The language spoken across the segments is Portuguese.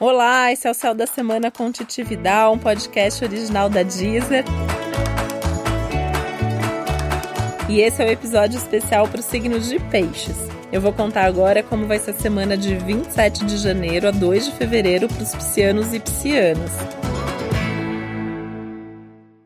Olá, esse é o Céu da Semana com Titi Vidal, um podcast original da Deezer. E esse é o um episódio especial para os signos de peixes. Eu vou contar agora como vai ser a semana de 27 de janeiro a 2 de fevereiro para os piscianos e piscianas.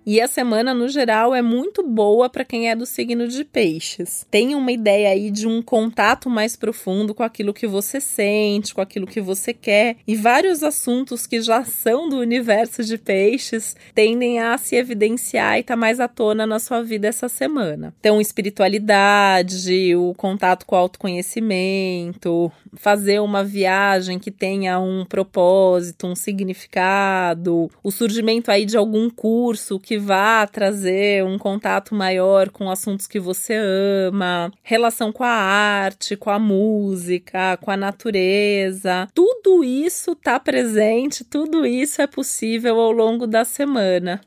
E a semana, no geral, é muito boa para quem é do signo de peixes. Tem uma ideia aí de um contato mais profundo com aquilo que você sente, com aquilo que você quer. E vários assuntos que já são do universo de peixes tendem a se evidenciar e tá mais à tona na sua vida essa semana. Então, espiritualidade, o contato com o autoconhecimento, fazer uma viagem que tenha um propósito, um significado, o surgimento aí de algum curso que vá trazer um contato maior com assuntos que você ama, relação com a arte, com a música, com a natureza. Tudo isso está presente, tudo isso é possível ao longo da semana.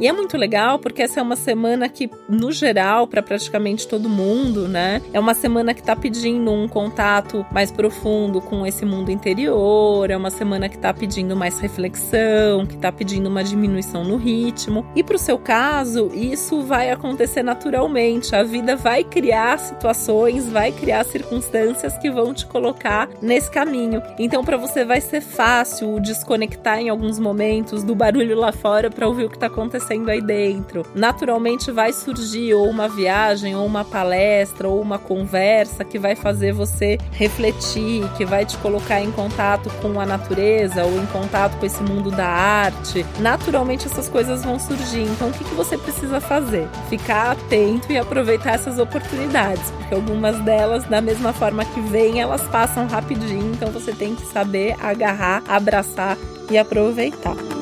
E é muito legal porque essa é uma semana que, no geral, para praticamente todo mundo, né? É uma semana que tá pedindo um contato mais profundo com esse mundo interior, é uma semana que tá pedindo mais reflexão, que tá pedindo uma diminuição no ritmo. E pro seu caso, isso vai acontecer naturalmente. A vida vai criar situações, vai criar circunstâncias que vão te colocar nesse caminho. Então, para você vai ser fácil desconectar em alguns momentos do barulho lá fora para ouvir o que tá acontecendo acontecendo aí dentro. Naturalmente vai surgir ou uma viagem, ou uma palestra, ou uma conversa que vai fazer você refletir, que vai te colocar em contato com a natureza ou em contato com esse mundo da arte. Naturalmente essas coisas vão surgir. Então o que, que você precisa fazer? Ficar atento e aproveitar essas oportunidades, porque algumas delas, da mesma forma que vêm, elas passam rapidinho. Então você tem que saber agarrar, abraçar e aproveitar.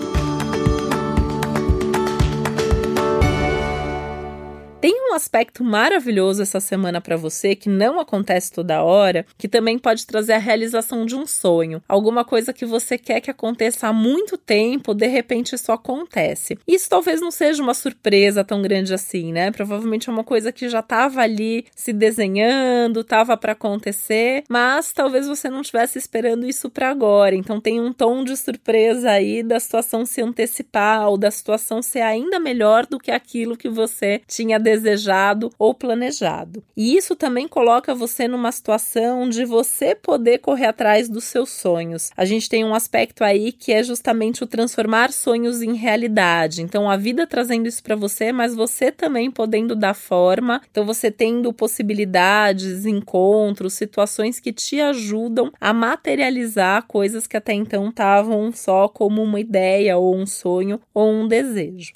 Aspecto maravilhoso essa semana para você que não acontece toda hora, que também pode trazer a realização de um sonho, alguma coisa que você quer que aconteça há muito tempo, de repente isso acontece. Isso talvez não seja uma surpresa tão grande assim, né? Provavelmente é uma coisa que já estava ali se desenhando, estava para acontecer, mas talvez você não estivesse esperando isso para agora. Então tem um tom de surpresa aí da situação se antecipar ou da situação ser ainda melhor do que aquilo que você tinha desejado ou planejado. E isso também coloca você numa situação de você poder correr atrás dos seus sonhos. A gente tem um aspecto aí que é justamente o transformar sonhos em realidade. Então a vida trazendo isso para você, mas você também podendo dar forma. Então você tendo possibilidades, encontros, situações que te ajudam a materializar coisas que até então estavam só como uma ideia ou um sonho ou um desejo.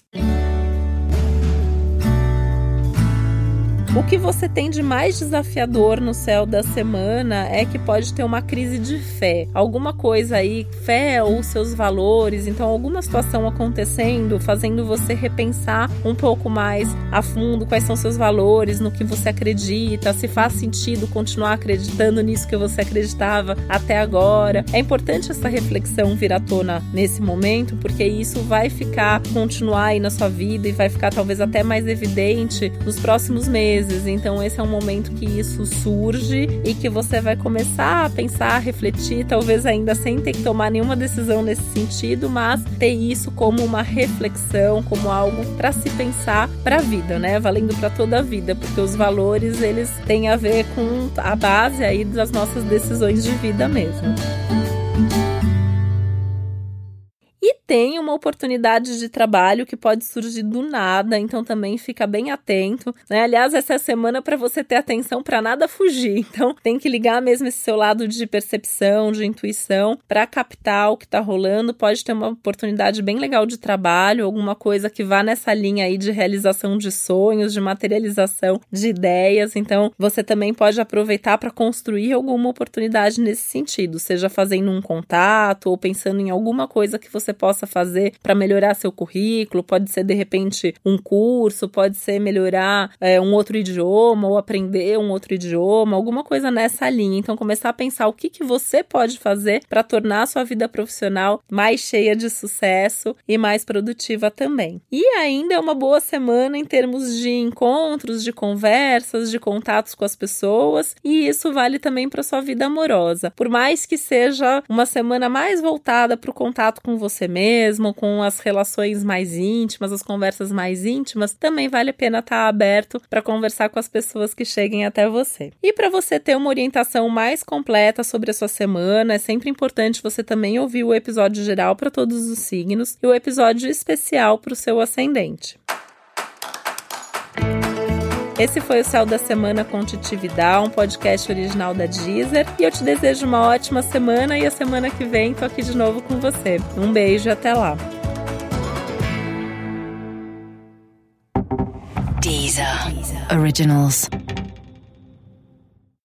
O que você tem de mais desafiador no céu da semana é que pode ter uma crise de fé. Alguma coisa aí, fé ou seus valores, então alguma situação acontecendo, fazendo você repensar um pouco mais a fundo quais são seus valores, no que você acredita, se faz sentido continuar acreditando nisso que você acreditava até agora. É importante essa reflexão vir à tona nesse momento, porque isso vai ficar, continuar aí na sua vida e vai ficar talvez até mais evidente nos próximos meses Então, esse é um momento que isso surge e que você vai começar a pensar, a refletir, talvez ainda sem ter que tomar nenhuma decisão nesse sentido, mas ter isso como uma reflexão, como algo para se pensar para a vida, né? Valendo para toda a vida, porque os valores eles têm a ver com a base aí das nossas decisões de vida mesmo tem uma oportunidade de trabalho que pode surgir do nada, então também fica bem atento, né? Aliás, essa é semana para você ter atenção para nada fugir. Então, tem que ligar mesmo esse seu lado de percepção, de intuição para captar o que tá rolando. Pode ter uma oportunidade bem legal de trabalho, alguma coisa que vá nessa linha aí de realização de sonhos, de materialização de ideias. Então, você também pode aproveitar para construir alguma oportunidade nesse sentido, seja fazendo um contato ou pensando em alguma coisa que você possa possa fazer para melhorar seu currículo, pode ser de repente um curso, pode ser melhorar é, um outro idioma ou aprender um outro idioma, alguma coisa nessa linha. Então, começar a pensar o que, que você pode fazer para tornar a sua vida profissional mais cheia de sucesso e mais produtiva também. E ainda é uma boa semana em termos de encontros, de conversas, de contatos com as pessoas, e isso vale também para sua vida amorosa. Por mais que seja uma semana mais voltada para o contato com você mesmo, com as relações mais íntimas, as conversas mais íntimas, também vale a pena estar tá aberto para conversar com as pessoas que cheguem até você. E para você ter uma orientação mais completa sobre a sua semana, é sempre importante você também ouvir o episódio geral para todos os signos e o episódio especial para o seu ascendente. Esse foi o Céu da Semana com Titividade, um podcast original da Deezer. E eu te desejo uma ótima semana e a semana que vem tô aqui de novo com você. Um beijo e até lá. Deezer. Deezer. Originals.